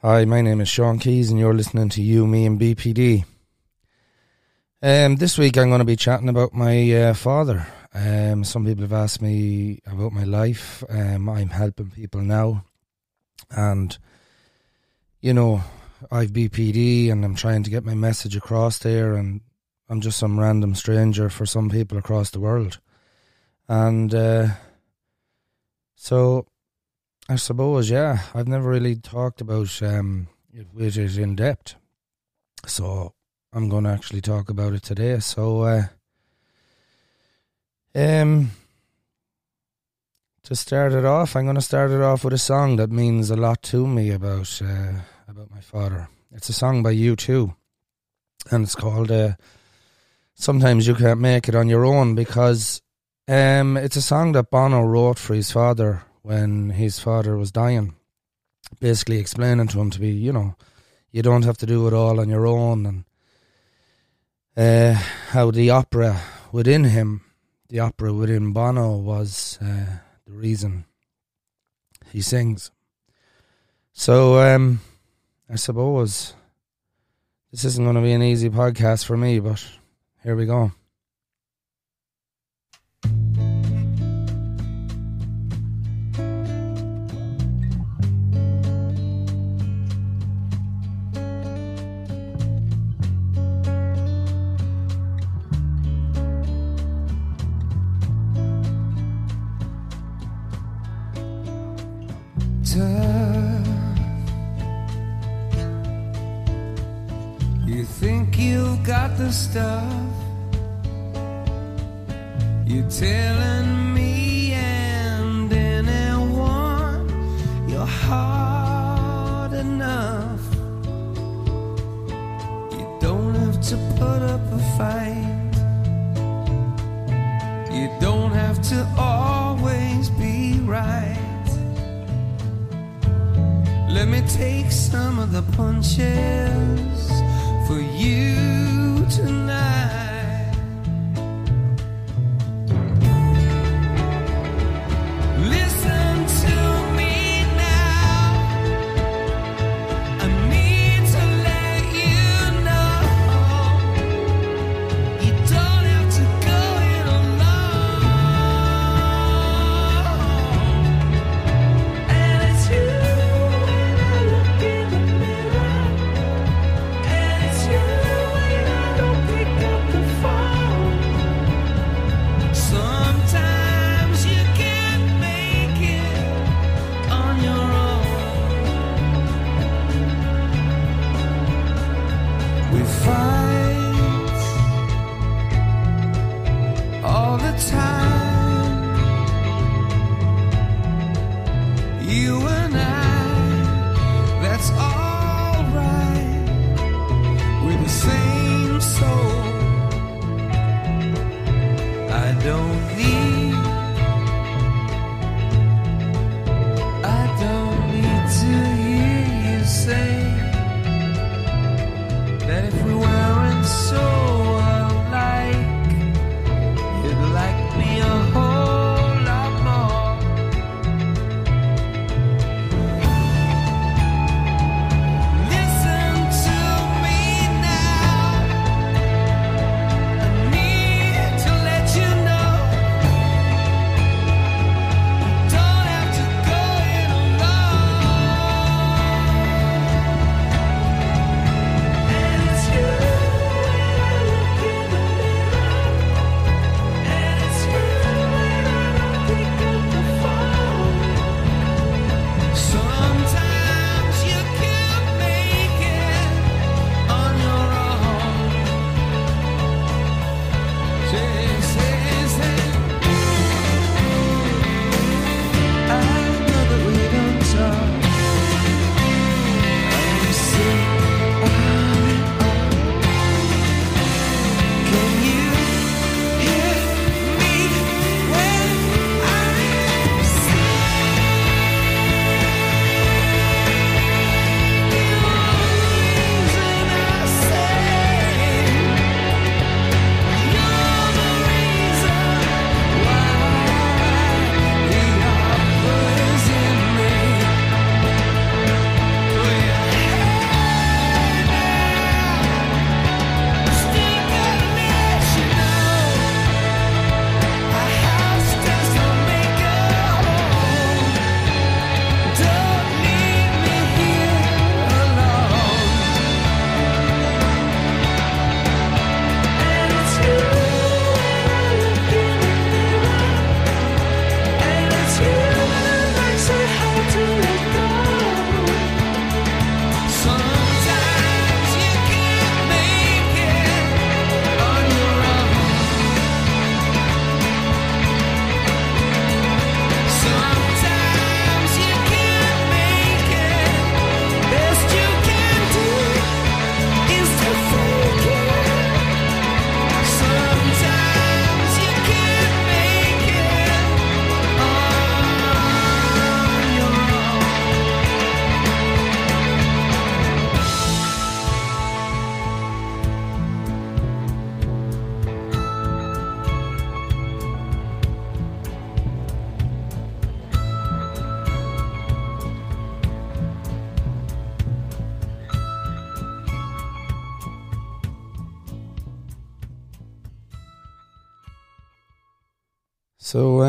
Hi, my name is Sean Keys, and you're listening to You, Me, and BPD. Um, this week I'm going to be chatting about my uh, father. Um, some people have asked me about my life. Um, I'm helping people now, and you know, I've BPD, and I'm trying to get my message across there. And I'm just some random stranger for some people across the world, and uh, so I suppose, yeah. I've never really talked about um, it in depth, so I'm going to actually talk about it today. So, uh, um, to start it off, I'm going to start it off with a song that means a lot to me about uh, about my father. It's a song by U2, and it's called uh, "Sometimes You Can't Make It on Your Own" because um, it's a song that Bono wrote for his father when his father was dying, basically explaining to him to be, you know, you don't have to do it all on your own, and uh, how the opera within him, the opera within Bono, was uh, the reason he sings. So, um, I suppose this isn't going to be an easy podcast for me, but here we go. Stuff you're telling me and anyone you're hard enough. You don't have to put up a fight. You don't have to always be right. Let me take some of the punches for you tonight.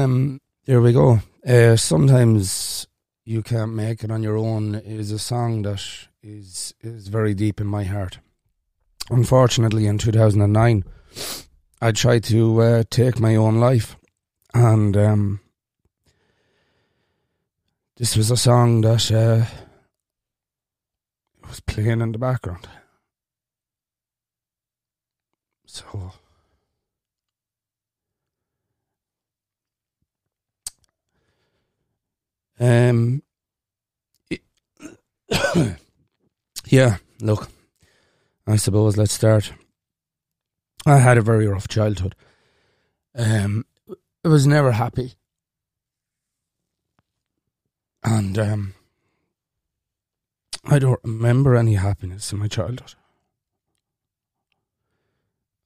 Um, here we go. Uh, sometimes you can't make it on your own is a song that is is very deep in my heart. Unfortunately, in two thousand and nine, I tried to uh, take my own life, and um, this was a song that uh, was playing in the background. So. Um, yeah, look, I suppose let's start. I had a very rough childhood. Um, I was never happy. And um, I don't remember any happiness in my childhood.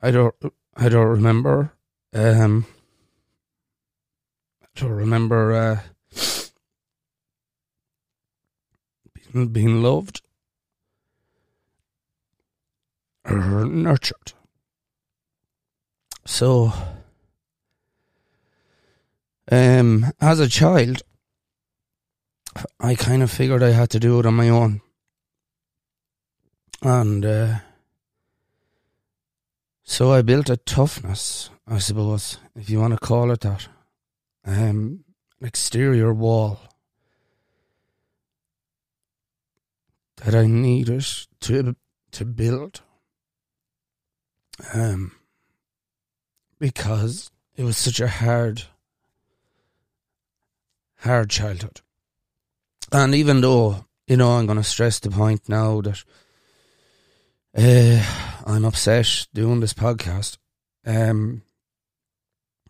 I don't. I don't remember. Um, I don't remember uh, being, being loved or nurtured. So, um, as a child, I kind of figured I had to do it on my own. And uh, so I built a toughness, I suppose, if you want to call it that. Um, an exterior wall that I needed to to build. Um, because it was such a hard, hard childhood. And even though, you know, I'm going to stress the point now that uh, I'm upset doing this podcast, um,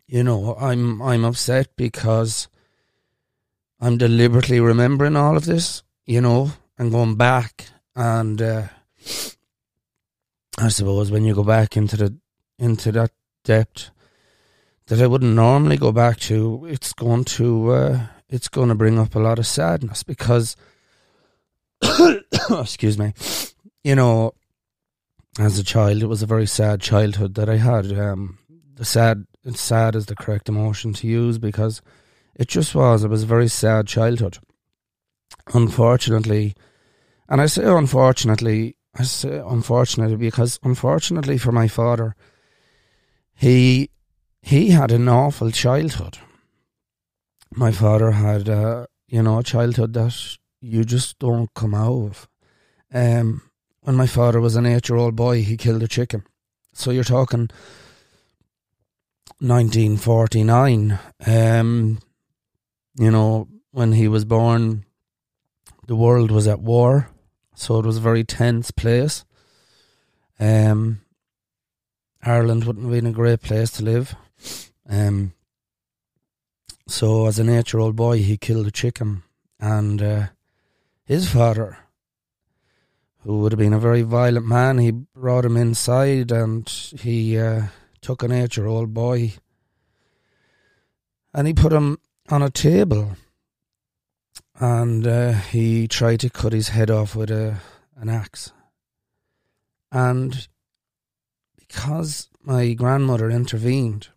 you know, I'm I'm upset because I'm deliberately remembering all of this, you know, and going back and uh, I suppose when you go back into the into that depth that I wouldn't normally go back to, it's going to uh, it's going to bring up a lot of sadness because, excuse me, you know, as a child, it was a very sad childhood that I had. Um, the sad, sad is the correct emotion to use because it just was. It was a very sad childhood. Unfortunately, and I say unfortunately, I say unfortunately because unfortunately for my father, he he had an awful childhood my father had, uh, you know, a childhood that you just don't come out of. Um, when my father was an eight year old boy, he killed a chicken. So you're talking 1949. Um, you know, when he was born, the world was at war. So it was a very tense place. Um, Ireland wouldn't have been a great place to live. Um, so, as an eight year old boy, he killed a chicken. And uh, his father, who would have been a very violent man, he brought him inside and he uh, took an eight year old boy and he put him on a table and uh, he tried to cut his head off with a, an axe. And because my grandmother intervened,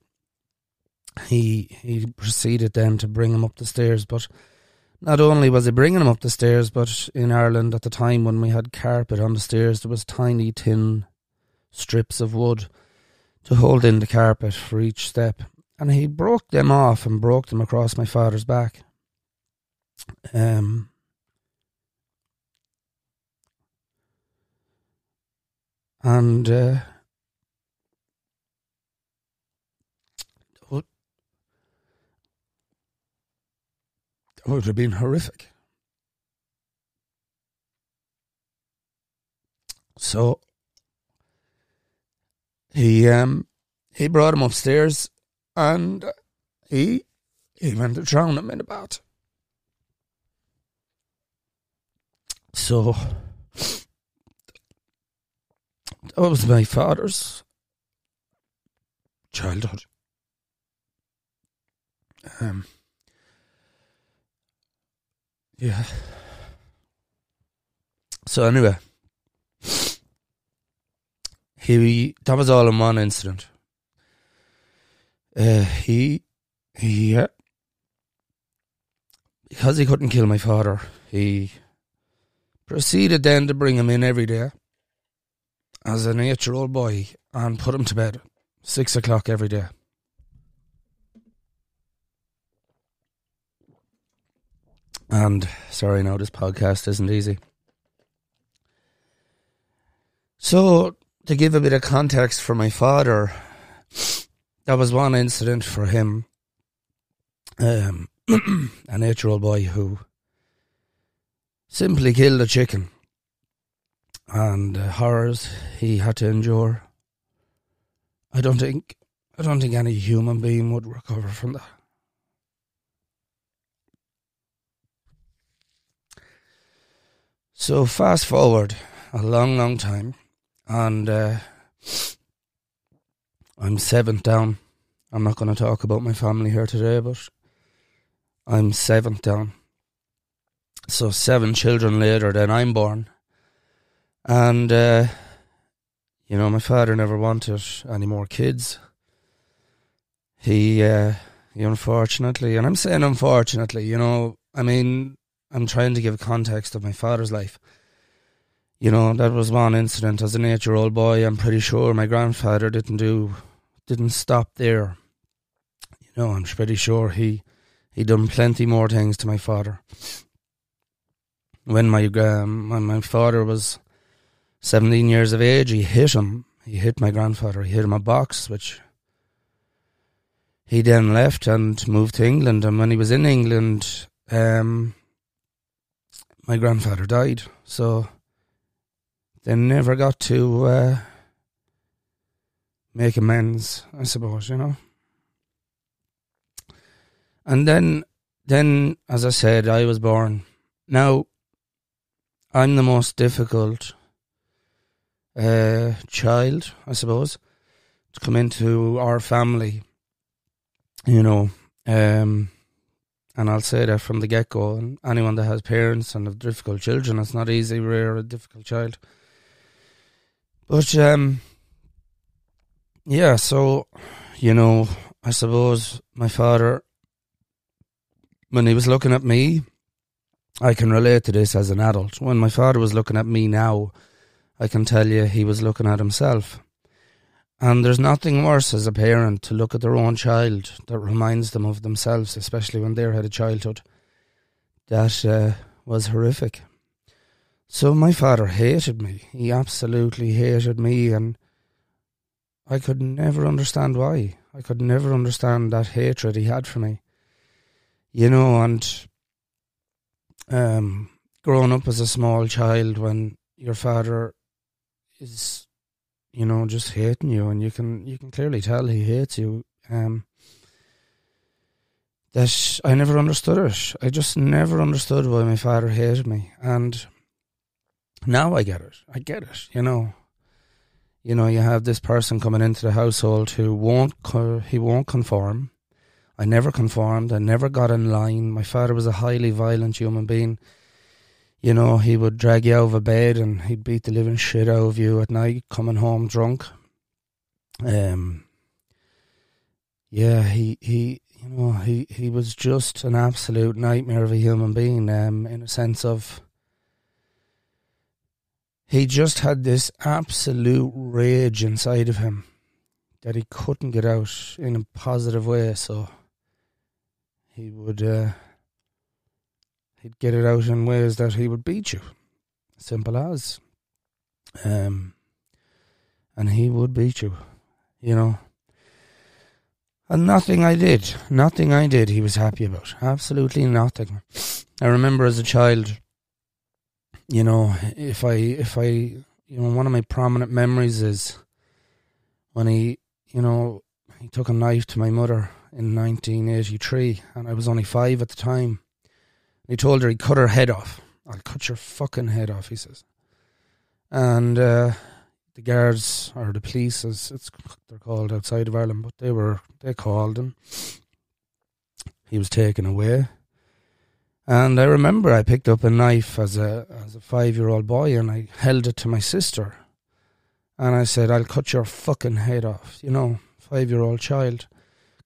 he he proceeded then to bring him up the stairs. But not only was he bringing him up the stairs, but in Ireland at the time when we had carpet on the stairs, there was tiny tin strips of wood to hold in the carpet for each step, and he broke them off and broke them across my father's back. Um. And uh, It would have been horrific. So he um he brought him upstairs and he he went to drown him in the bath. So that was my father's childhood. Um yeah. So anyway, he that was all in one incident. Uh, he Yeah. Because he couldn't kill my father, he proceeded then to bring him in every day as an eight year old boy and put him to bed six o'clock every day. And sorry, no, this podcast isn't easy. So, to give a bit of context for my father, that was one incident for him. Um, an eight year old boy who simply killed a chicken and uh, horrors he had to endure. I don't think I don't think any human being would recover from that. So fast forward a long, long time, and uh, I'm seventh down. I'm not going to talk about my family here today, but I'm seventh down. So seven children later than I'm born. And, uh, you know, my father never wanted any more kids. He, uh, he unfortunately, and I'm saying unfortunately, you know, I mean, I'm trying to give context of my father's life. You know, that was one incident as an eight year old boy. I'm pretty sure my grandfather didn't do, didn't stop there. You know, I'm pretty sure he, he done plenty more things to my father. When my, um, when my father was 17 years of age, he hit him. He hit my grandfather. He hit him a box, which he then left and moved to England. And when he was in England, um, my grandfather died. So they never got to uh, make amends, I suppose, you know. And then, then, as I said, I was born. Now, I'm the most difficult uh, child, I suppose, to come into our family, you know. Um, and I'll say that from the get go. And anyone that has parents and have difficult children, it's not easy, We're a difficult child. But, um, yeah, so, you know, I suppose my father, when he was looking at me, I can relate to this as an adult. When my father was looking at me now, I can tell you he was looking at himself. And there's nothing worse as a parent to look at their own child that reminds them of themselves, especially when they had a childhood that uh, was horrific. So my father hated me. He absolutely hated me, and I could never understand why. I could never understand that hatred he had for me. You know, and um, growing up as a small child when your father is, you know, just hating you, and you can you can clearly tell he hates you. Um, that I never understood it. I just never understood why my father hated me, and now I get it. I get it. You know, you know, you have this person coming into the household who won't he won't conform. I never conformed. I never got in line. My father was a highly violent human being you know, he would drag you out of bed and he'd beat the living shit out of you at night, coming home drunk. Um, yeah, he, he, you know, he, he was just an absolute nightmare of a human being, um, in a sense of, he just had this absolute rage inside of him that he couldn't get out in a positive way, so he would, uh, he'd get it out in ways that he would beat you. Simple as. Um, and he would beat you, you know. And nothing I did, nothing I did, he was happy about. Absolutely nothing. I remember as a child, you know, if I, if I, you know, one of my prominent memories is when he, you know, he took a knife to my mother in 1983, and I was only five at the time. He told her he'd cut her head off. I'll cut your fucking head off, he says. And uh, the guards or the police, as it's they're called outside of Ireland, but they were they called him. He was taken away. And I remember I picked up a knife as a as a five year old boy and I held it to my sister. And I said, I'll cut your fucking head off, you know, five year old child.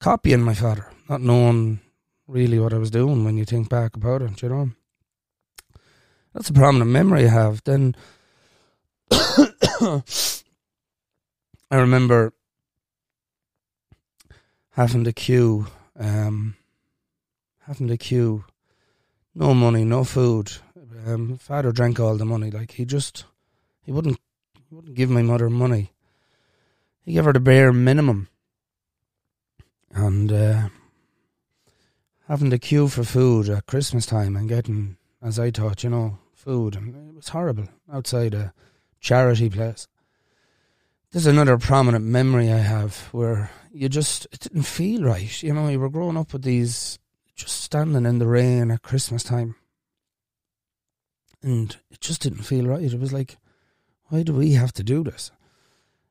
Copying my father. not knowing really what I was doing when you think back about it, you know. That's a prominent memory I have. Then I remember having to queue, um, having to queue, no money, no food. Um, father drank all the money. Like he just, he wouldn't, he wouldn't give my mother money. He gave her the bare minimum, and uh, having to queue for food at Christmas time and getting, as I thought, you know, food, and it was horrible outside a charity place. There's another prominent memory I have where you just it didn't feel right. You know, you were growing up with these just standing in the rain at Christmas time. And it just didn't feel right. It was like, why do we have to do this?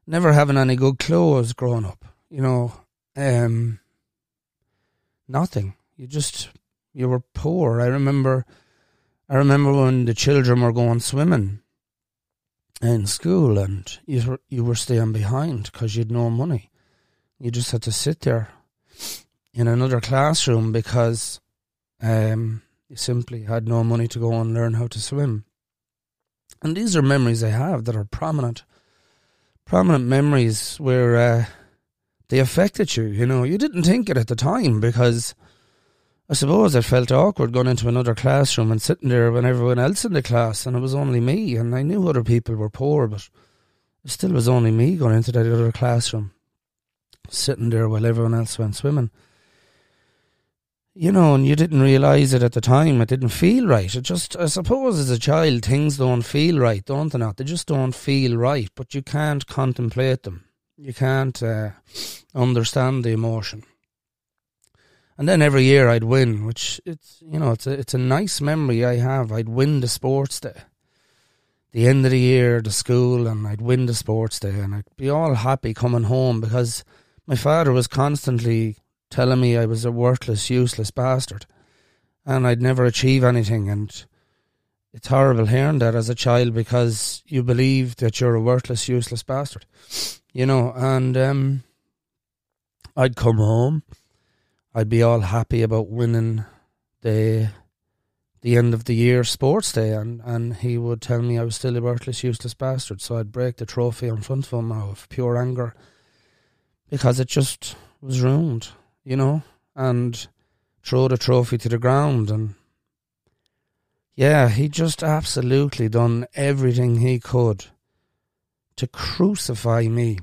Never having any good clothes growing up, you know, um, nothing. You just you were poor. I remember I remember when the children were going swimming in school and you were, you were staying behind because you had no money. You just had to sit there in another classroom because um, you simply had no money to go and learn how to swim. And these are memories I have that are prominent, prominent memories where uh, they affected you. You know, you didn't think it at the time because I suppose I felt awkward going into another classroom and sitting there when everyone else in the class, and it was only me. And I knew other people were poor, but it still was only me going into that other classroom, sitting there while everyone else went swimming. You know, and you didn't realise it at the time. It didn't feel right. It just, I suppose, as a child, things don't feel right, don't they? Not they just don't feel right. But you can't contemplate them. You can't uh, understand the emotion and then every year I'd win, which it's you know it's a it's a nice memory I have. I'd win the sports day, the end of the year, the school, and I'd win the sports day, and I'd be all happy coming home because my father was constantly telling me I was a worthless, useless bastard, and I'd never achieve anything, and it's horrible hearing that as a child because you believe that you're a worthless, useless bastard, you know, and um, I'd come home I'd be all happy about winning the the end of the year sports day, and, and he would tell me I was still a worthless, useless bastard. So I'd break the trophy in front of him out of pure anger because it just was ruined, you know, and throw the trophy to the ground. And yeah, he just absolutely done everything he could to crucify me.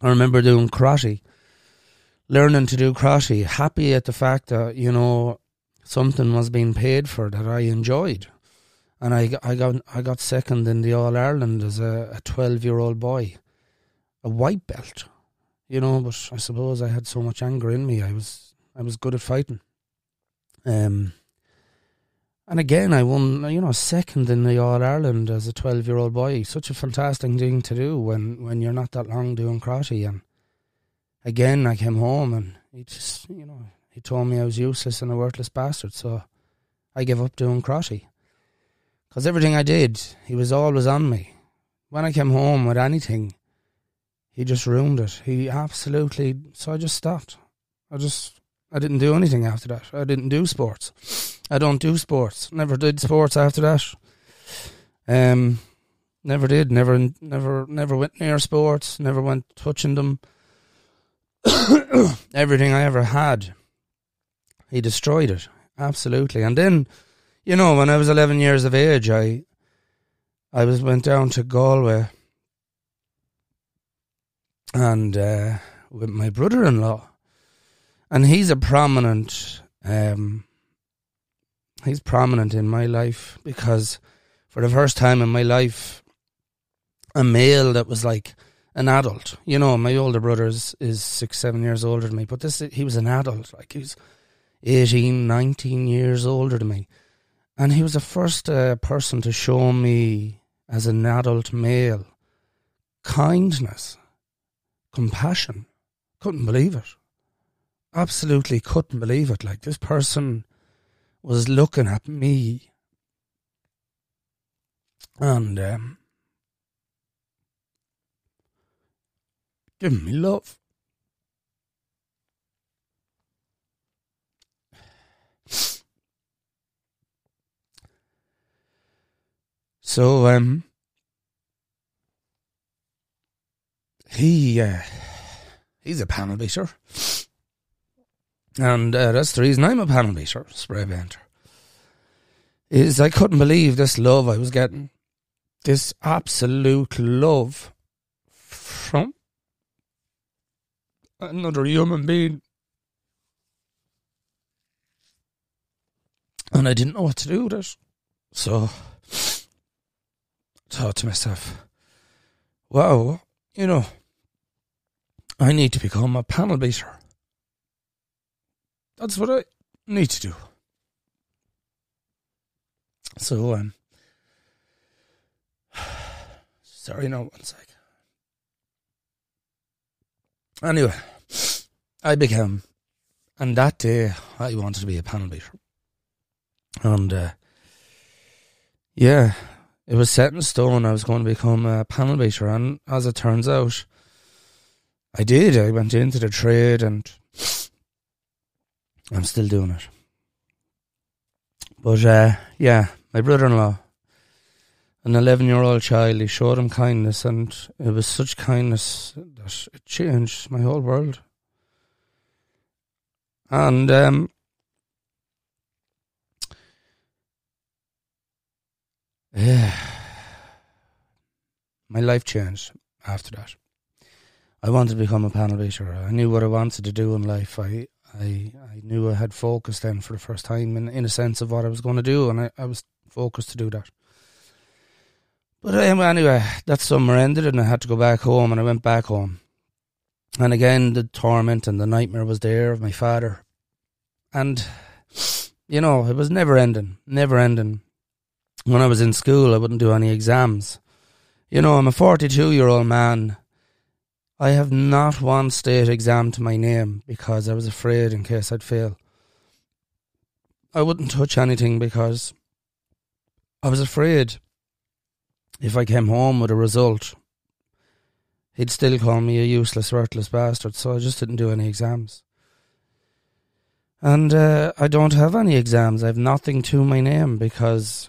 I remember doing karate learning to do karate, happy at the fact that, you know, something was being paid for that I enjoyed. And I, I got I got second in the All Ireland as a 12 year old boy, a white belt, you know. But I suppose I had so much anger in me. I was I was good at fighting. Um, and again, I won, you know, second in the All Ireland as a 12 year old boy. Such a fantastic thing to do when, when you're not that long doing karate. And again, I came home and he just, you know, he told me I was useless and a worthless bastard. So I gave up doing karate. Because everything I did, he was always on me. When I came home with anything, he just ruined it. He absolutely. So I just stopped. I just. I didn't do anything after that. I didn't do sports. I don't do sports. Never did sports after that. Um, never did. Never, never, never went near sports. Never went touching them. everything I ever had. He destroyed it absolutely. And then, you know, when I was eleven years of age, I, I was went down to Galway, and uh, with my brother-in-law, and he's a prominent, um, he's prominent in my life because for the first time in my life, a male that was like an adult. You know, my older brother is, is six, seven years older than me, but this he was an adult. Like he was 18, 19 years older than me. And he was the first uh, person to show me, as an adult male, kindness, compassion. Couldn't believe it absolutely couldn't believe it. Like this person was looking at me, and um, giving me love. So um, he uh, he's a panel beater and uh, that's the reason I'm a panel beater, spray painter. Is I couldn't believe this love I was getting, this absolute love from another human being. And I didn't know what to do with it. So I thought to myself, wow, you know, I need to become a panel beater. That's what I need to do. So, um, sorry, no, one sec. Anyway, I became, and that day I wanted to be a panel beater. And, uh, yeah, it was set in stone. I was going to become a panel beater. And as it turns out, I did. I went into the trade and I'm still doing it. But, uh, yeah, my brother in law, an 11 year old child, he showed him kindness, and it was such kindness that it changed my whole world. And um, yeah, my life changed after that. I wanted to become a panel beater. I knew what I wanted to do in life. I I I knew I had focus then for the first time in in a sense of what I was going to do, and I, I was focused to do that. But um, anyway, that summer ended, and I had to go back home, and I went back home. And again, the torment and the nightmare was there of my father, and you know it was never ending, never ending. When I was in school, I wouldn't do any exams. You know, I'm a 42 year old man I have not one state exam to my name because I was afraid in case I'd fail. I wouldn't touch anything because I was afraid if I came home with a result, he'd still call me a useless, worthless bastard, so I just didn't do any exams. And uh, I don't have any exams. I have nothing to my name because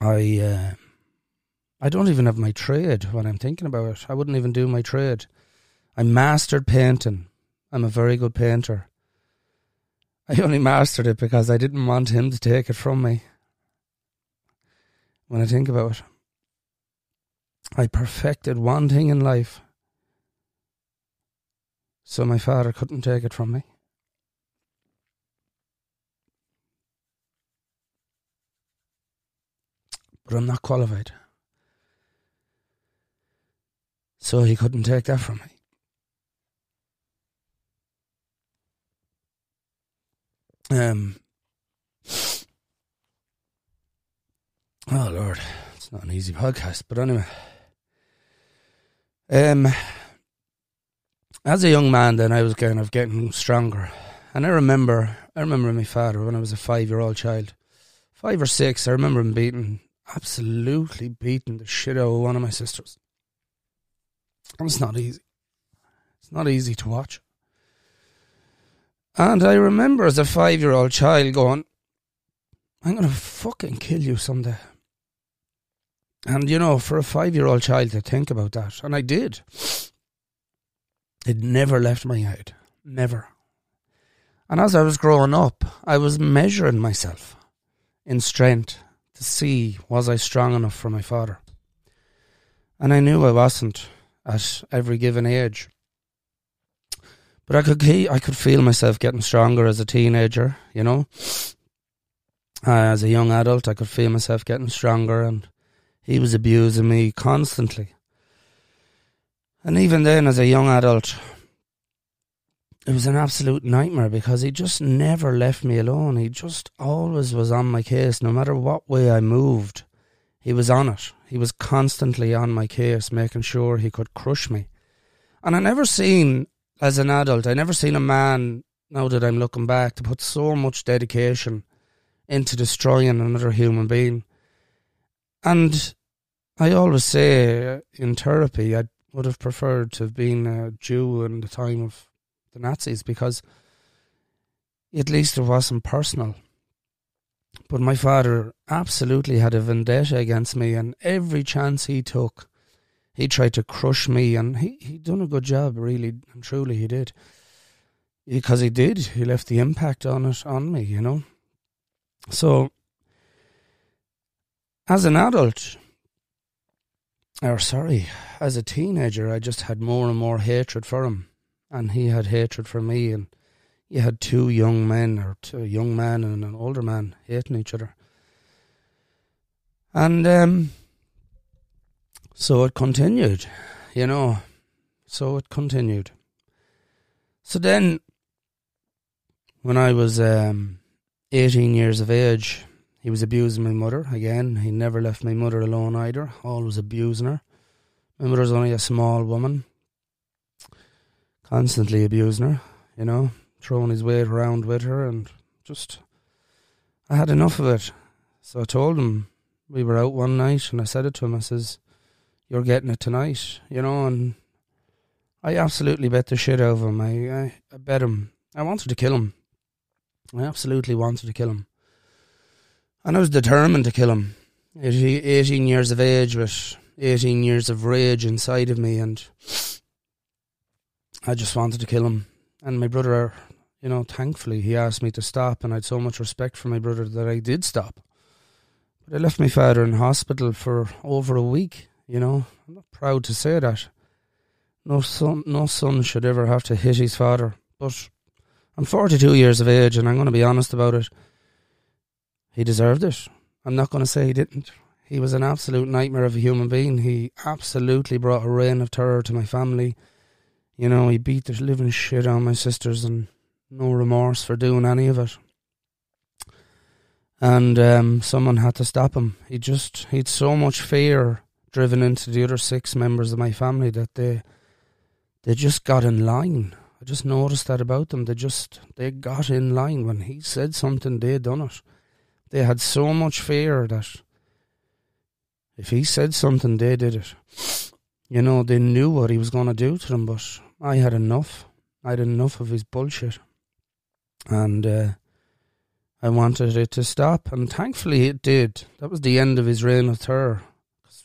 I. Uh, I don't even have my trade when I'm thinking about it. I wouldn't even do my trade. I mastered painting. I'm a very good painter. I only mastered it because I didn't want him to take it from me. When I think about it, I perfected one thing in life so my father couldn't take it from me. But I'm not qualified. So he couldn't take that from me. Um. Oh Lord, it's not an easy podcast, but anyway. Um. As a young man, then I was kind of getting stronger, and I remember, I remember my father when I was a five-year-old child, five or six. I remember him beating, absolutely beating the shit out of one of my sisters. It's not easy. It's not easy to watch. And I remember as a five year old child going, I'm going to fucking kill you someday. And, you know, for a five year old child to think about that, and I did, it never left my head. Never. And as I was growing up, I was measuring myself in strength to see was I strong enough for my father. And I knew I wasn't at every given age. But I could I could feel myself getting stronger as a teenager, you know. Uh, as a young adult, I could feel myself getting stronger, and he was abusing me constantly. And even then, as a young adult, it was an absolute nightmare because he just never left me alone. He just always was on my case, no matter what way I moved. He was on it. He was constantly on my case, making sure he could crush me. And I never seen, as an adult, I never seen a man, now that I'm looking back, to put so much dedication into destroying another human being. And I always say uh, in therapy, I would have preferred to have been a Jew in the time of the Nazis because at least it wasn't personal. But my father absolutely had a vendetta against me, and every chance he took, he tried to crush me, and he he done a good job, really and truly, he did. Because he did, he left the impact on it on me, you know. So, as an adult, or sorry, as a teenager, I just had more and more hatred for him, and he had hatred for me, and you had two young men, or two, a young man and an older man, hating each other. And um, so it continued, you know. So it continued. So then, when I was um, 18 years of age, he was abusing my mother again. He never left my mother alone either, always abusing her. My mother's only a small woman, constantly abusing her, you know throwing his weight around with her, and just I had enough of it. So I told him we were out one night, and I said it to him. I says, "You're getting it tonight," you know, and I absolutely bet the shit out of him. I, I, I bet him. I wanted to kill him. I absolutely wanted to kill him. And I was determined to kill him. 18 years of age with 18 years of rage inside of me, and I just wanted to kill him. And my brother you know, thankfully he asked me to stop, and I had so much respect for my brother that I did stop. But I left my father in hospital for over a week. You know, I'm not proud to say that. No son, no son should ever have to hit his father. But I'm 42 years of age, and I'm going to be honest about it. He deserved it. I'm not going to say he didn't. He was an absolute nightmare of a human being. He absolutely brought a reign of terror to my family. You know, he beat the living shit of my sisters and no remorse for doing any of it. And um, someone had to stop him. He just he'd so much fear driven into the other six members of my family that they they just got in line. I just noticed that about them. They just they got in line when he said something. They done it. They had so much fear that if he said something, they did it. You know, they knew what he was going to do to them, but I had enough. I had enough of his bullshit and uh, I wanted it to stop, and thankfully it did. That was the end of his reign of terror.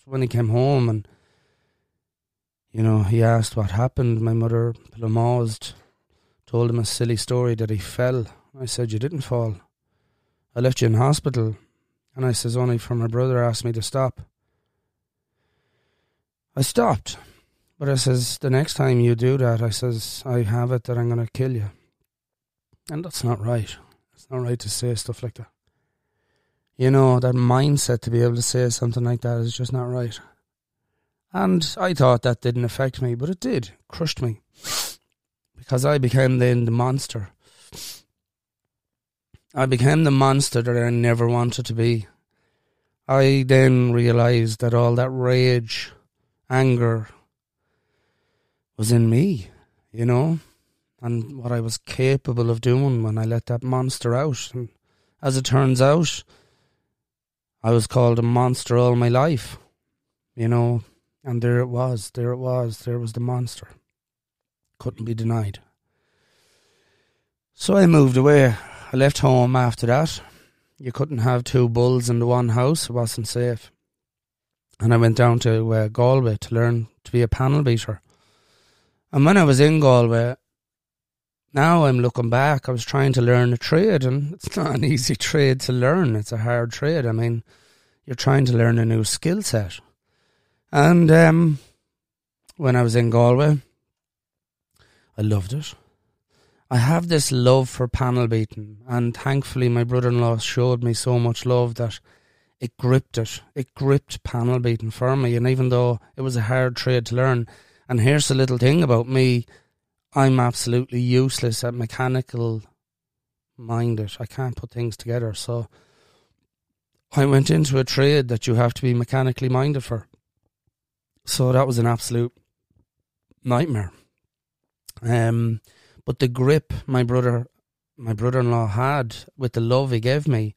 when he came home and you know he asked what happened, my mother paused, told him a silly story that he fell. I said, "You didn't fall. I left you in hospital." And I says, "Only for my brother asked me to stop." I stopped. But I says, the next time you do that, I says, I have it that I'm going to kill you. And that's not right. It's not right to say stuff like that. You know, that mindset to be able to say something like that is just not right. And I thought that didn't affect me, but it did. It crushed me. Because I became then the monster. I became the monster that I never wanted to be. I then realised that all that rage, anger was in me, you know? And what I was capable of doing when I let that monster out. And as it turns out, I was called a monster all my life, you know, and there it was, there it was, there was the monster. Couldn't be denied. So I moved away. I left home after that. You couldn't have two bulls in the one house, it wasn't safe. And I went down to uh, Galway to learn to be a panel beater. And when I was in Galway, now I'm looking back, I was trying to learn a trade, and it's not an easy trade to learn. It's a hard trade. I mean, you're trying to learn a new skill set. And um, when I was in Galway, I loved it. I have this love for panel beating, and thankfully, my brother in law showed me so much love that it gripped it. It gripped panel beating for me, and even though it was a hard trade to learn, and here's the little thing about me I'm absolutely useless at mechanical minded. I can't put things together. So I went into a trade that you have to be mechanically minded for. So that was an absolute nightmare. Um, but the grip my brother, my brother-in-law had with the love he gave me,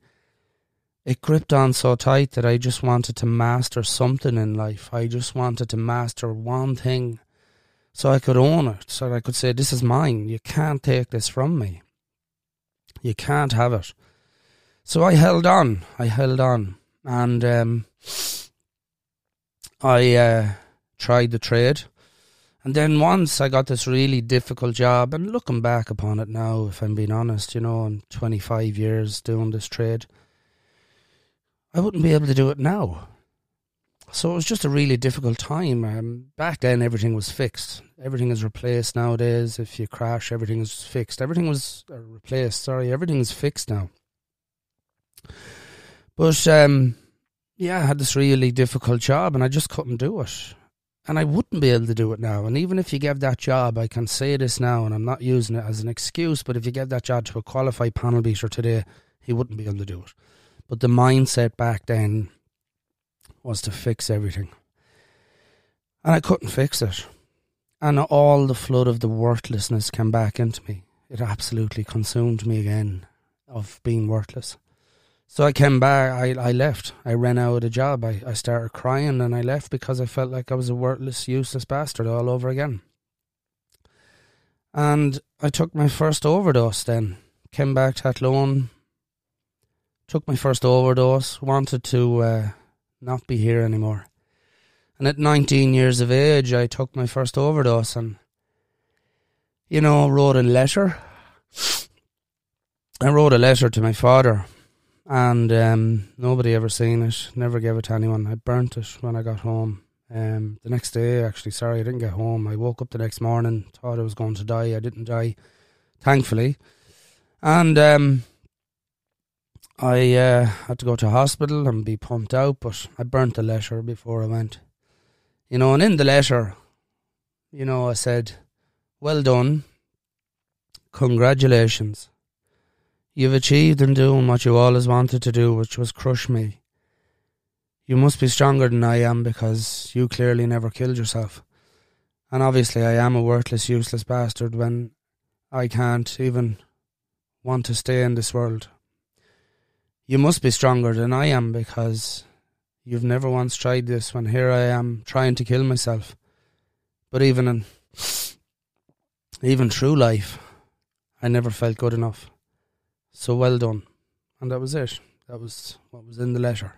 it gripped on so tight that I just wanted to master something in life. I just wanted to master one thing so I could own it, so I could say, This is mine. You can't take this from me. You can't have it. So I held on. I held on. And um, I uh, tried the trade. And then once I got this really difficult job, and looking back upon it now, if I'm being honest, you know, in 25 years doing this trade, I wouldn't be able to do it now. So it was just a really difficult time. Um, back then, everything was fixed. Everything is replaced nowadays. If you crash, everything is fixed. Everything was uh, replaced. Sorry, everything is fixed now. But um, yeah, I had this really difficult job, and I just couldn't do it. And I wouldn't be able to do it now. And even if you gave that job, I can say this now, and I'm not using it as an excuse, but if you gave that job to a qualified panel beater today, he wouldn't be able to do it. But the mindset back then was to fix everything. And I couldn't fix it. And all the flood of the worthlessness came back into me. It absolutely consumed me again of being worthless. So I came back, I, I left. I ran out of the job. I, I started crying and I left because I felt like I was a worthless, useless bastard all over again. And I took my first overdose then. Came back to Athlone, took my first overdose, wanted to uh, not be here anymore. And at 19 years of age, I took my first overdose and, you know, wrote a letter. I wrote a letter to my father and um, nobody ever seen it, never gave it to anyone. I burnt it when I got home. Um, the next day, actually, sorry, I didn't get home. I woke up the next morning, thought I was going to die. I didn't die, thankfully. And um, I uh, had to go to hospital and be pumped out, but I burnt the letter before I went. You know, and in the letter, you know, I said, Well done. Congratulations. You've achieved in doing what you always wanted to do, which was crush me. You must be stronger than I am because you clearly never killed yourself. And obviously, I am a worthless, useless bastard when I can't even want to stay in this world you must be stronger than I am because you've never once tried this when here I am trying to kill myself. But even in even through life, I never felt good enough. So well done. And that was it. That was what was in the letter.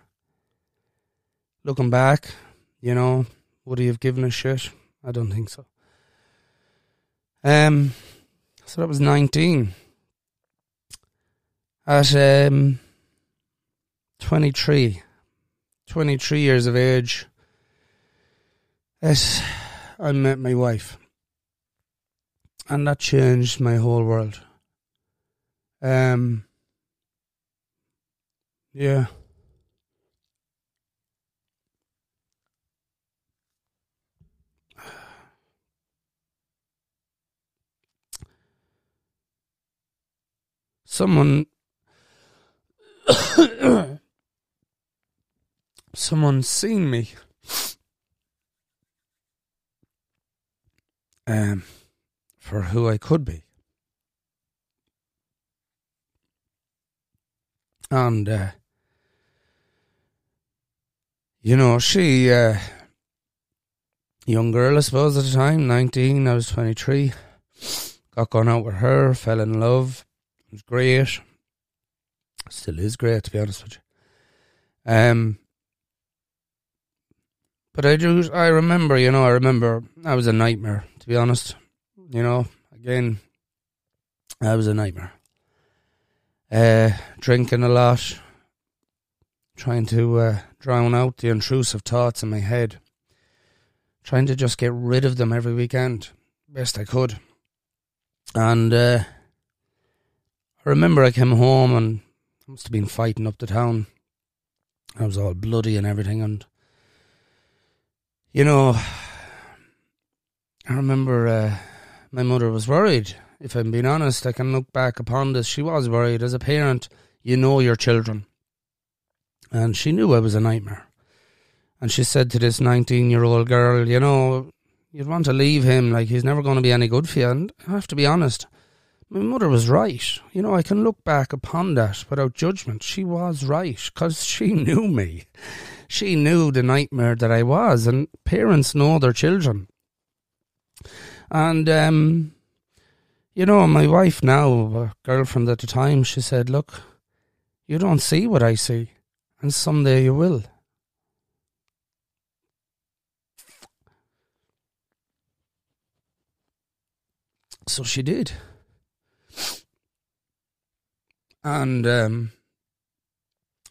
Looking back, you know, would he have given a shit? I don't think so. Um so that was nineteen. At um 23. 23 years of age. Yes, I met my wife. And that changed my whole world. Um, yeah. Someone someone seen me um, for who I could be. And, uh, you know, she, uh, young girl, I suppose, at the time, 19, I was 23. Got gone out with her, fell in love. It was great. Still is great, to be honest with you. Um, but I do, I remember, you know, I remember I was a nightmare, to be honest. You know, again, I was a nightmare. Uh, drinking a lot, trying to uh, drown out the intrusive thoughts in my head, trying to just get rid of them every weekend, best I could. And uh, I remember I came home and I must have been fighting up the town. I was all bloody and everything, and you know, I remember uh, my mother was worried. If I'm being honest, I can look back upon this. She was worried. As a parent, you know your children. And she knew I was a nightmare. And she said to this 19 year old girl, you know, you'd want to leave him, like he's never going to be any good for you. And I have to be honest, my mother was right. You know, I can look back upon that without judgment. She was right because she knew me she knew the nightmare that I was, and parents know their children. And, um, you know, my wife now, girlfriend at the time, she said, Look, You don't see what I see, and someday you will. So she did. And um,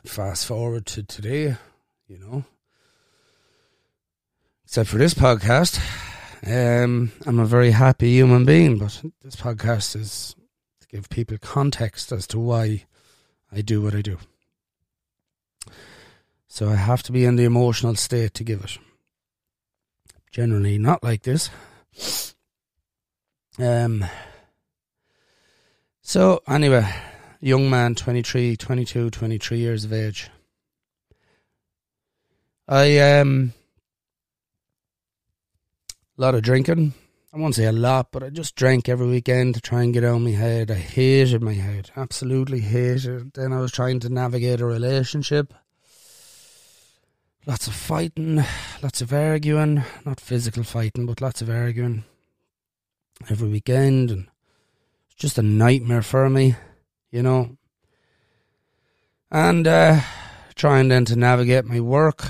fast forward to today, you know, except for this podcast, um, I'm a very happy human being, but this podcast is to give people context as to why I do what I do. So I have to be in the emotional state to give it. Generally, not like this. Um. So, anyway, young man, 23, 22, 23 years of age. I, um, a lot of drinking. I won't say a lot, but I just drank every weekend to try and get out of my head. I hated my head, absolutely hated. Then I was trying to navigate a relationship. Lots of fighting, lots of arguing, not physical fighting, but lots of arguing every weekend, and it's just a nightmare for me, you know. And uh, trying then to navigate my work,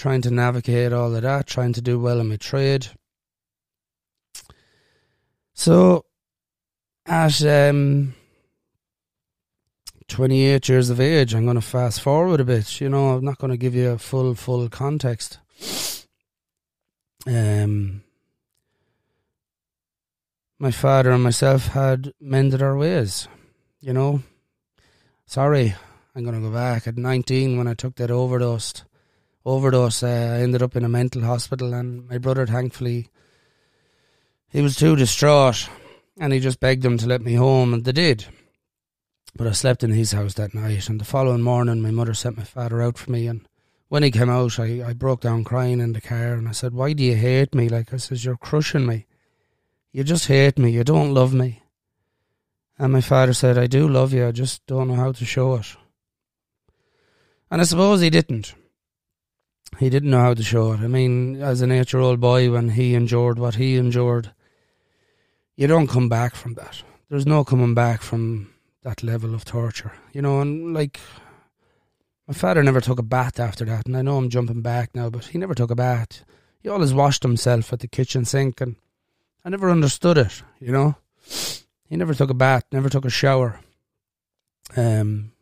trying to navigate all of that, trying to do well in my trade. So, at um, 28 years of age, I'm going to fast forward a bit. You know, I'm not going to give you a full, full context. Um, my father and myself had mended our ways. You know, sorry, I'm going to go back. At 19, when I took that overdose, overdose, uh, I ended up in a mental hospital, and my brother, thankfully, he was too distraught, and he just begged them to let me home, and they did. But I slept in his house that night, and the following morning, my mother sent my father out for me, and when he came out, I, I broke down crying in the car, and I said, "Why do you hate me?" Like I says, "You're crushing me." You just hate me. You don't love me. And my father said, I do love you. I just don't know how to show it. And I suppose he didn't. He didn't know how to show it. I mean, as an eight year old boy, when he endured what he endured, you don't come back from that. There's no coming back from that level of torture. You know, and like, my father never took a bath after that. And I know I'm jumping back now, but he never took a bath. He always washed himself at the kitchen sink and I never understood it, you know. He never took a bath, never took a shower. Um,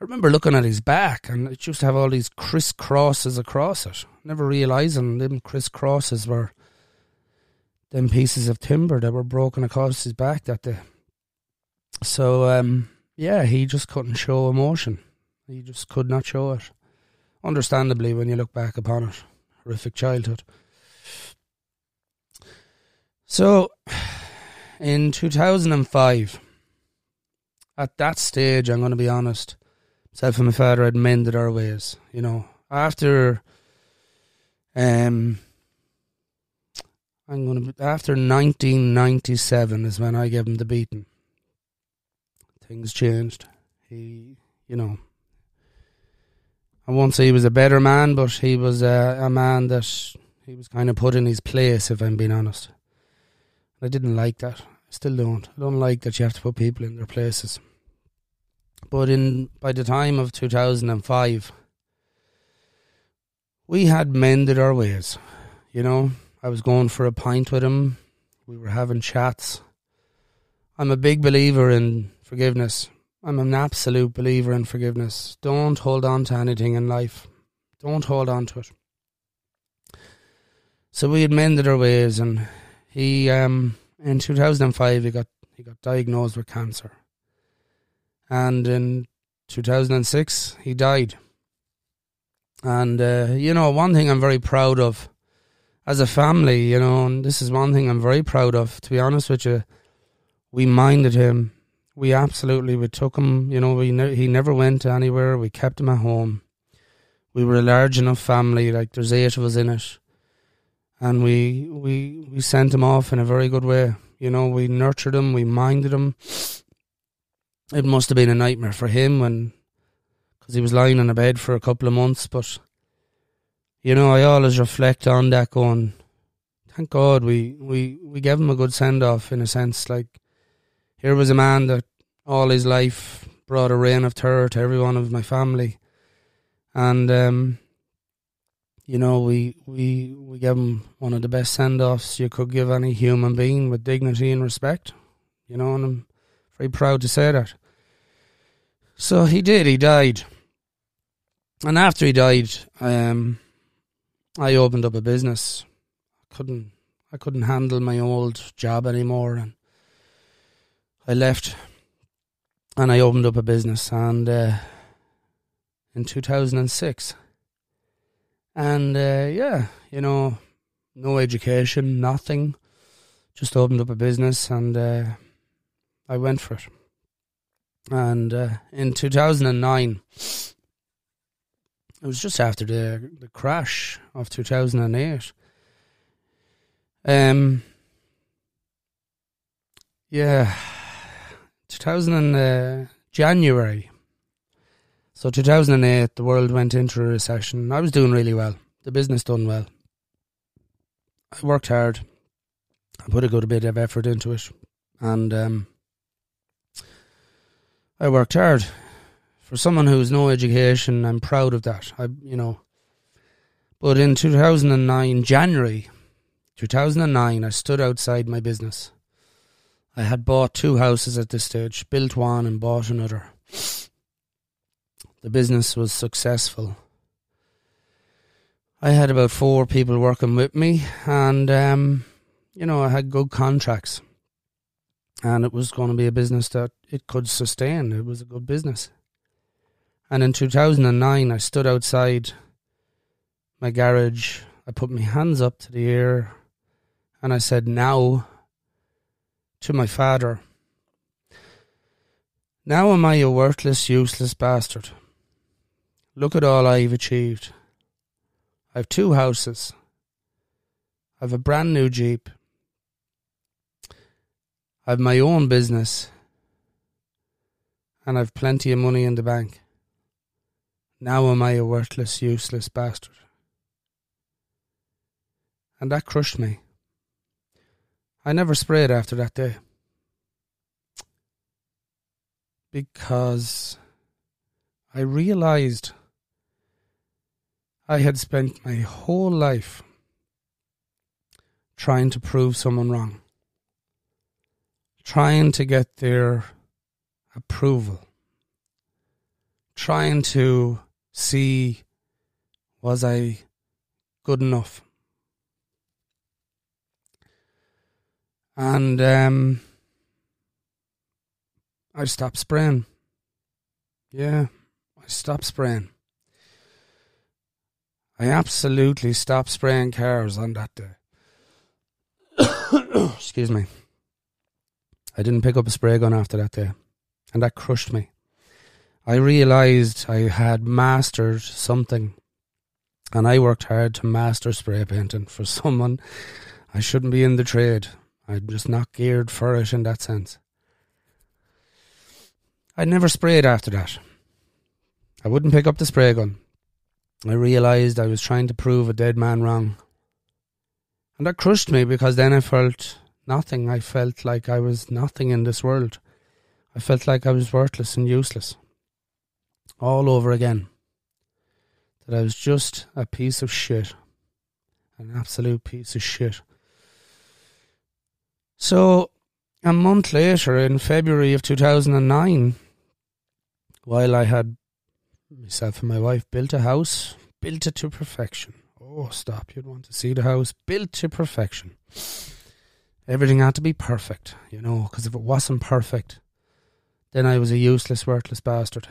I remember looking at his back, and it used to have all these crisscrosses across it. Never realizing them crisscrosses were them pieces of timber that were broken across his back that day. So, um, yeah, he just couldn't show emotion. He just could not show it. Understandably, when you look back upon it, horrific childhood. So, in 2005, at that stage, I'm going to be honest, myself and my father had mended our ways. You know, after, um, I'm to after 1997 is when I gave him the beating. Things changed. He, you know, I won't say he was a better man, but he was a, a man that he was kind of put in his place. If I'm being honest. I didn't like that. I still don't. I don't like that you have to put people in their places. But in by the time of 2005, we had mended our ways. You know, I was going for a pint with him. We were having chats. I'm a big believer in forgiveness. I'm an absolute believer in forgiveness. Don't hold on to anything in life. Don't hold on to it. So we had mended our ways, and he um, in 2005 he got he got diagnosed with cancer, and in 2006 he died. And uh, you know, one thing I'm very proud of as a family, you know, and this is one thing I'm very proud of. To be honest with you, we minded him. We absolutely we took him. You know, we ne- he never went anywhere. We kept him at home. We were a large enough family. Like there's eight of us in it and we we we sent him off in a very good way. You know, we nurtured him, we minded him. It must have been a nightmare for him when, because he was lying in a bed for a couple of months. But you know, I always reflect on that, going, thank God we we we gave him a good send off in a sense. Like here was a man that all his life brought a reign of terror to everyone of my family, and um, you know we we we gave him one of the best send offs you could give any human being with dignity and respect. You know, and I'm very proud to say that. So he did. He died, and after he died, um, I opened up a business. I couldn't I couldn't handle my old job anymore, and I left, and I opened up a business, and uh, in two thousand and six, and uh, yeah, you know, no education, nothing, just opened up a business, and uh, I went for it. And uh, in two thousand and nine it was just after the the crash of two thousand and eight. Um. Yeah, two thousand uh, January. So two thousand and eight, the world went into a recession. I was doing really well. The business done well. I worked hard. I put a good bit of effort into it, and um, I worked hard for someone who has no education, I'm proud of that. I, you know, but in 2009, January 2009, I stood outside my business. I had bought two houses at this stage, built one and bought another. The business was successful. I had about four people working with me, and um, you know, I had good contracts, and it was going to be a business that it could sustain. It was a good business. And in 2009, I stood outside my garage. I put my hands up to the air and I said, Now to my father, now am I a worthless, useless bastard. Look at all I've achieved. I've two houses. I've a brand new Jeep. I've my own business. And I've plenty of money in the bank. Now am I a worthless, useless bastard. And that crushed me. I never sprayed after that day. Because I realized I had spent my whole life trying to prove someone wrong, trying to get their approval, trying to see was I good enough. And um, I stopped spraying. Yeah, I stopped spraying. I absolutely stopped spraying cars on that day. Excuse me. I didn't pick up a spray gun after that day, and that crushed me. I realised I had mastered something, and I worked hard to master spray painting for someone I shouldn't be in the trade. I'm just not geared for it in that sense. I never sprayed after that. I wouldn't pick up the spray gun. I realised I was trying to prove a dead man wrong. And that crushed me because then I felt nothing. I felt like I was nothing in this world. I felt like I was worthless and useless all over again. That I was just a piece of shit. An absolute piece of shit. So, a month later, in February of 2009, while I had myself and my wife built a house, built it to perfection. Oh, stop. You'd want to see the house built to perfection. Everything had to be perfect, you know, because if it wasn't perfect, then I was a useless, worthless bastard.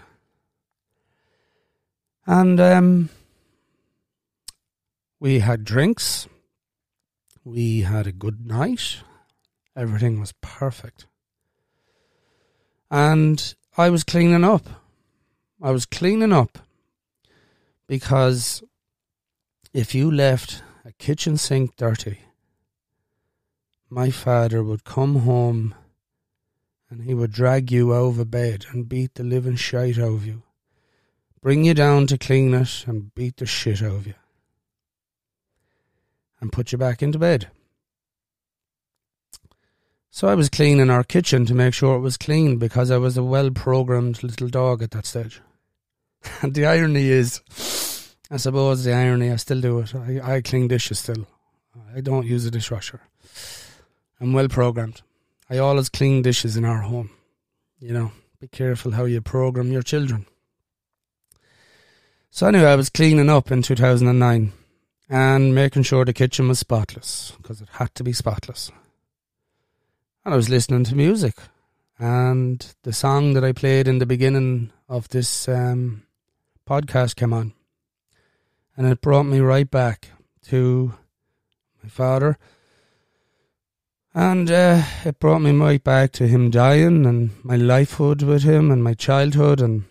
And um, we had drinks. We had a good night. Everything was perfect. And I was cleaning up. I was cleaning up because if you left a kitchen sink dirty, my father would come home and he would drag you over bed and beat the living shite out of you bring you down to clean it and beat the shit out of you. And put you back into bed. So I was cleaning our kitchen to make sure it was clean because I was a well programmed little dog at that stage. And the irony is, I suppose the irony, I still do it. I, I clean dishes still. I don't use a dishwasher. I'm well programmed. I always clean dishes in our home. You know, be careful how you program your children. So anyway, I was cleaning up in 2009 and making sure the kitchen was spotless because it had to be spotless. And I was listening to music, and the song that I played in the beginning of this um, podcast came on, and it brought me right back to my father, and uh, it brought me right back to him dying and my lifehood with him and my childhood and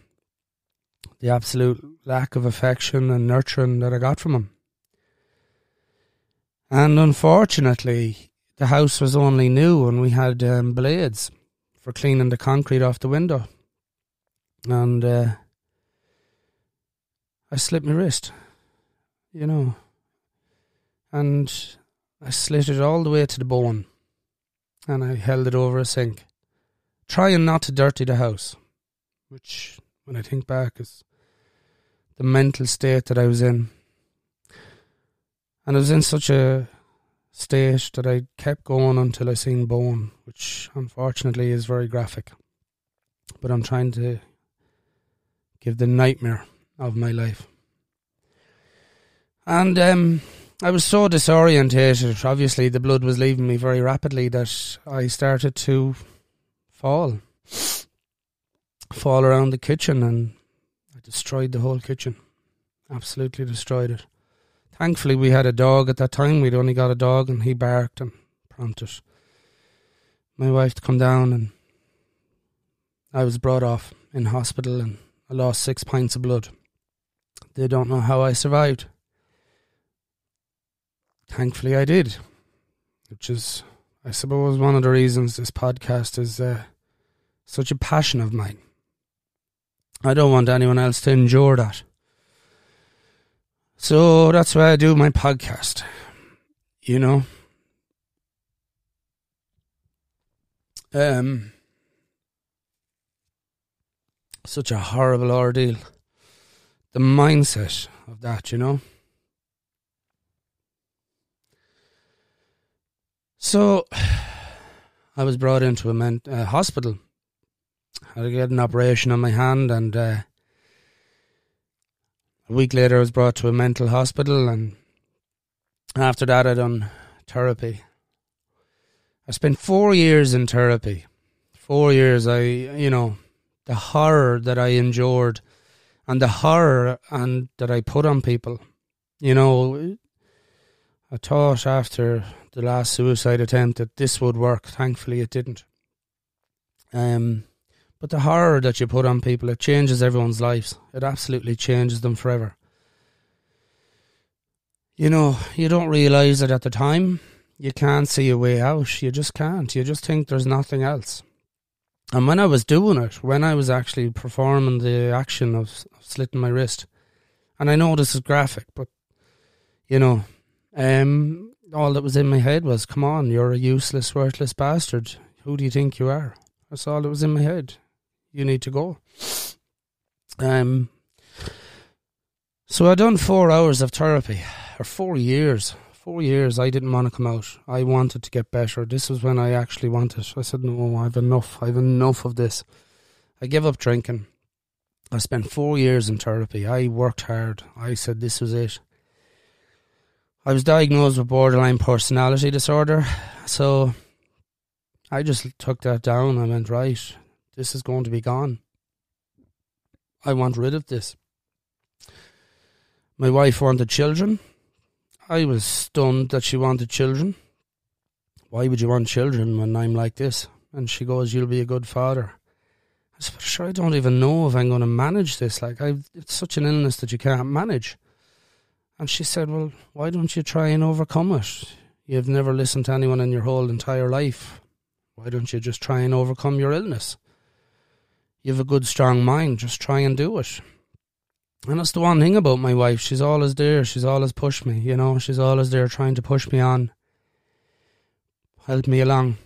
the absolute lack of affection and nurturing that I got from him. And unfortunately, the house was only new and we had um, blades for cleaning the concrete off the window. And uh, I slipped my wrist, you know, and I slit it all the way to the bone and I held it over a sink, trying not to dirty the house, which, when I think back, is the mental state that I was in. And I was in such a state that I kept going until I seen bone, which unfortunately is very graphic. But I'm trying to give the nightmare of my life. And um, I was so disorientated. Obviously, the blood was leaving me very rapidly that I started to fall, fall around the kitchen, and I destroyed the whole kitchen. Absolutely destroyed it. Thankfully, we had a dog at that time. We'd only got a dog, and he barked and prompted my wife to come down, and I was brought off in hospital, and I lost six pints of blood. They don't know how I survived. Thankfully, I did, which is, I suppose, one of the reasons this podcast is uh, such a passion of mine. I don't want anyone else to endure that. So that's why I do my podcast. You know? Um, such a horrible ordeal. The mindset of that, you know? So, I was brought into a men- uh, hospital. I had an operation on my hand, and uh, a week later, I was brought to a mental hospital, and after that, I done therapy. I spent four years in therapy. Four years, I, you know, the horror that I endured, and the horror and that I put on people. You know, I thought after the last suicide attempt that this would work. Thankfully, it didn't. Um, but the horror that you put on people, it changes everyone's lives. It absolutely changes them forever. You know, you don't realise it at the time. You can't see a way out. You just can't. You just think there's nothing else. And when I was doing it, when I was actually performing the action of, of slitting my wrist, and I know this is graphic, but you know, um, all that was in my head was, "Come on, you're a useless, worthless bastard. Who do you think you are?" That's all that was in my head you need to go. Um, so I done four hours of therapy, or four years. Four years. I didn't want to come out. I wanted to get better. This was when I actually wanted. I said, "No, I've enough. I've enough of this." I gave up drinking. I spent four years in therapy. I worked hard. I said this was it. I was diagnosed with borderline personality disorder, so I just took that down. I went right. This is going to be gone. I want rid of this. My wife wanted children. I was stunned that she wanted children. Why would you want children when I'm like this? And she goes, You'll be a good father. I said, Sure, I don't even know if I'm going to manage this. Like, i it's such an illness that you can't manage. And she said, Well, why don't you try and overcome it? You've never listened to anyone in your whole entire life. Why don't you just try and overcome your illness? you have a good, strong mind. Just try and do it. And that's the one thing about my wife. She's always there. She's always pushed me, you know. She's always there trying to push me on, help me along.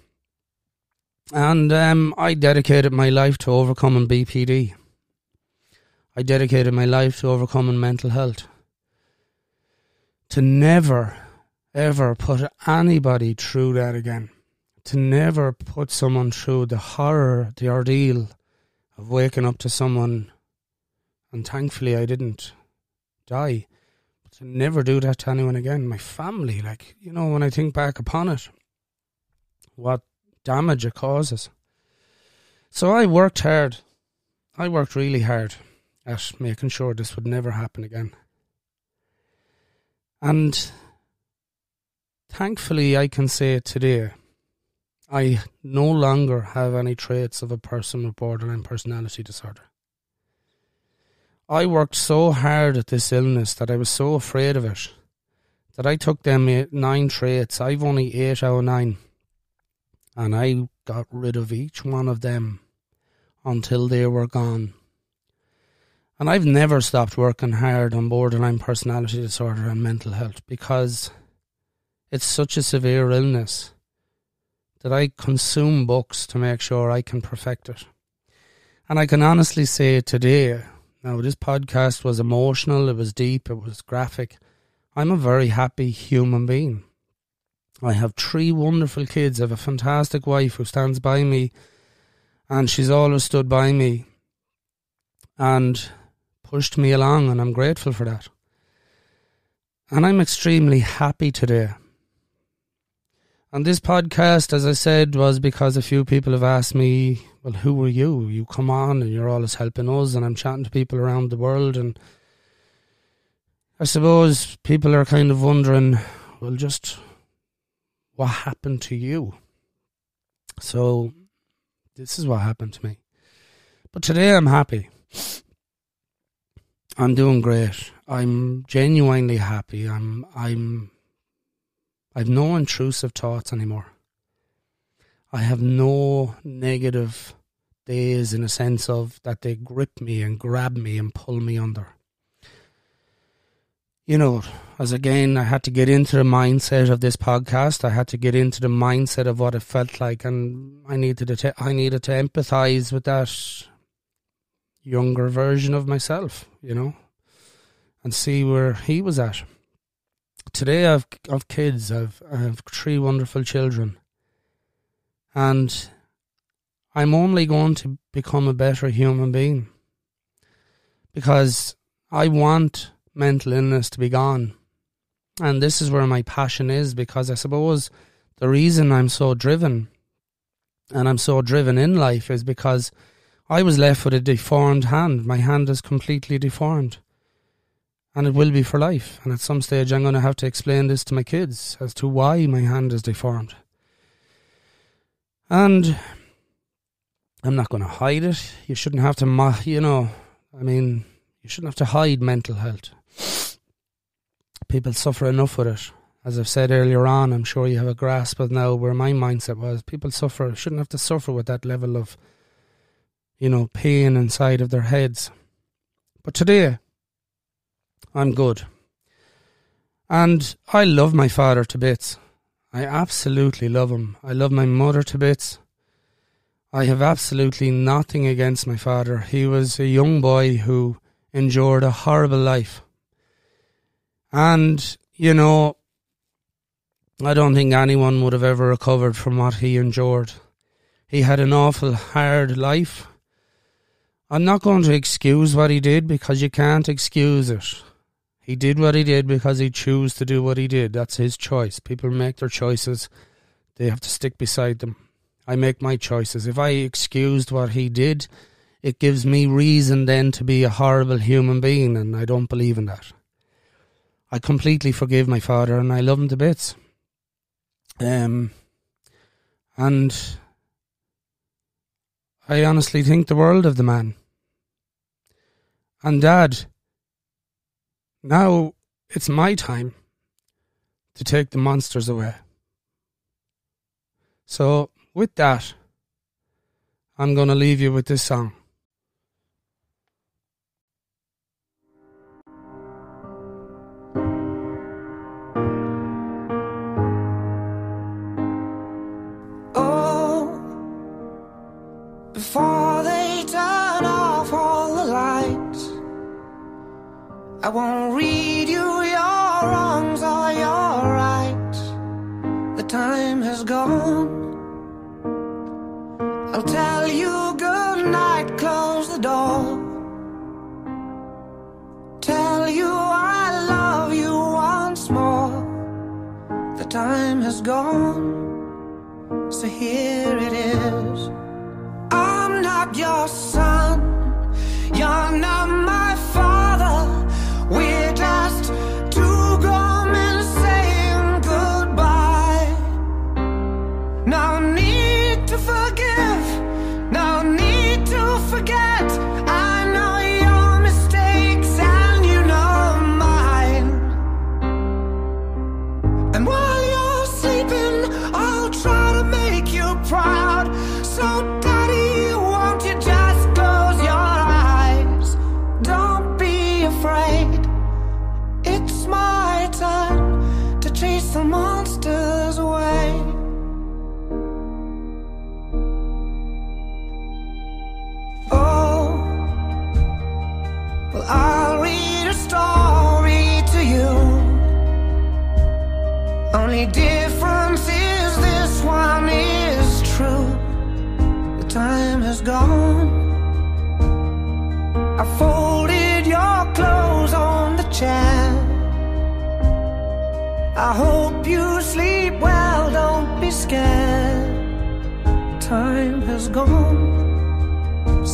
And um, I dedicated my life to overcoming BPD. I dedicated my life to overcoming mental health. To never, ever put anybody through that again. To never put someone through the horror, the ordeal of waking up to someone. And thankfully, I didn't die. But to never do that to anyone again. My family, like, you know, when I think back upon it, what damage it causes. So I worked hard. I worked really hard at making sure this would never happen again. And thankfully, I can say today, I no longer have any traits of a person with borderline personality disorder. I worked so hard at this illness that I was so afraid of it that I took them nine traits. I've only eight out of nine. And I got rid of each one of them until they were gone. And I've never stopped working hard on borderline personality disorder and mental health because it's such a severe illness that I consume books to make sure I can perfect it. And I can honestly say today, now this podcast was emotional, it was deep, it was graphic. I'm a very happy human being. I have three wonderful kids. I have a fantastic wife who stands by me and she's always stood by me. And pushed me along, and I'm grateful for that. And I'm extremely happy today. And this podcast, as I said, was because a few people have asked me, Well, who are you? You come on and you're always helping us, and I'm chatting to people around the world. And I suppose people are kind of wondering, Well, just what happened to you? So, this is what happened to me. But today I'm happy. I'm doing great. I'm genuinely happy. I'm I'm I've no intrusive thoughts anymore. I have no negative days in a sense of that they grip me and grab me and pull me under. You know, as again, I had to get into the mindset of this podcast. I had to get into the mindset of what it felt like, and I needed to. I needed to empathize with that younger version of myself, you know, and see where he was at. Today I've I've kids, I've I have three wonderful children. And I'm only going to become a better human being. Because I want mental illness to be gone. And this is where my passion is because I suppose the reason I'm so driven and I'm so driven in life is because I was left with a deformed hand. My hand is completely deformed. And it will be for life. And at some stage, I'm going to have to explain this to my kids as to why my hand is deformed. And I'm not going to hide it. You shouldn't have to, you know, I mean, you shouldn't have to hide mental health. People suffer enough with it. As I've said earlier on, I'm sure you have a grasp of now where my mindset was. People suffer, shouldn't have to suffer with that level of you know, pain inside of their heads. But today, I'm good. And I love my father to bits. I absolutely love him. I love my mother to bits. I have absolutely nothing against my father. He was a young boy who endured a horrible life. And, you know, I don't think anyone would have ever recovered from what he endured. He had an awful hard life. I'm not going to excuse what he did because you can't excuse it. He did what he did because he chose to do what he did. That's his choice. People make their choices. They have to stick beside them. I make my choices. If I excused what he did, it gives me reason then to be a horrible human being, and I don't believe in that. I completely forgive my father, and I love him to bits. Um, and I honestly think the world of the man. And Dad, now it's my time to take the monsters away. So, with that, I'm going to leave you with this song. Before they turn off all the lights, I won't read you your wrongs or your rights. The time has gone. I'll tell you good night, close the door. Tell you I love you once more. The time has gone, so here it is your son.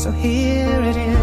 So here it is.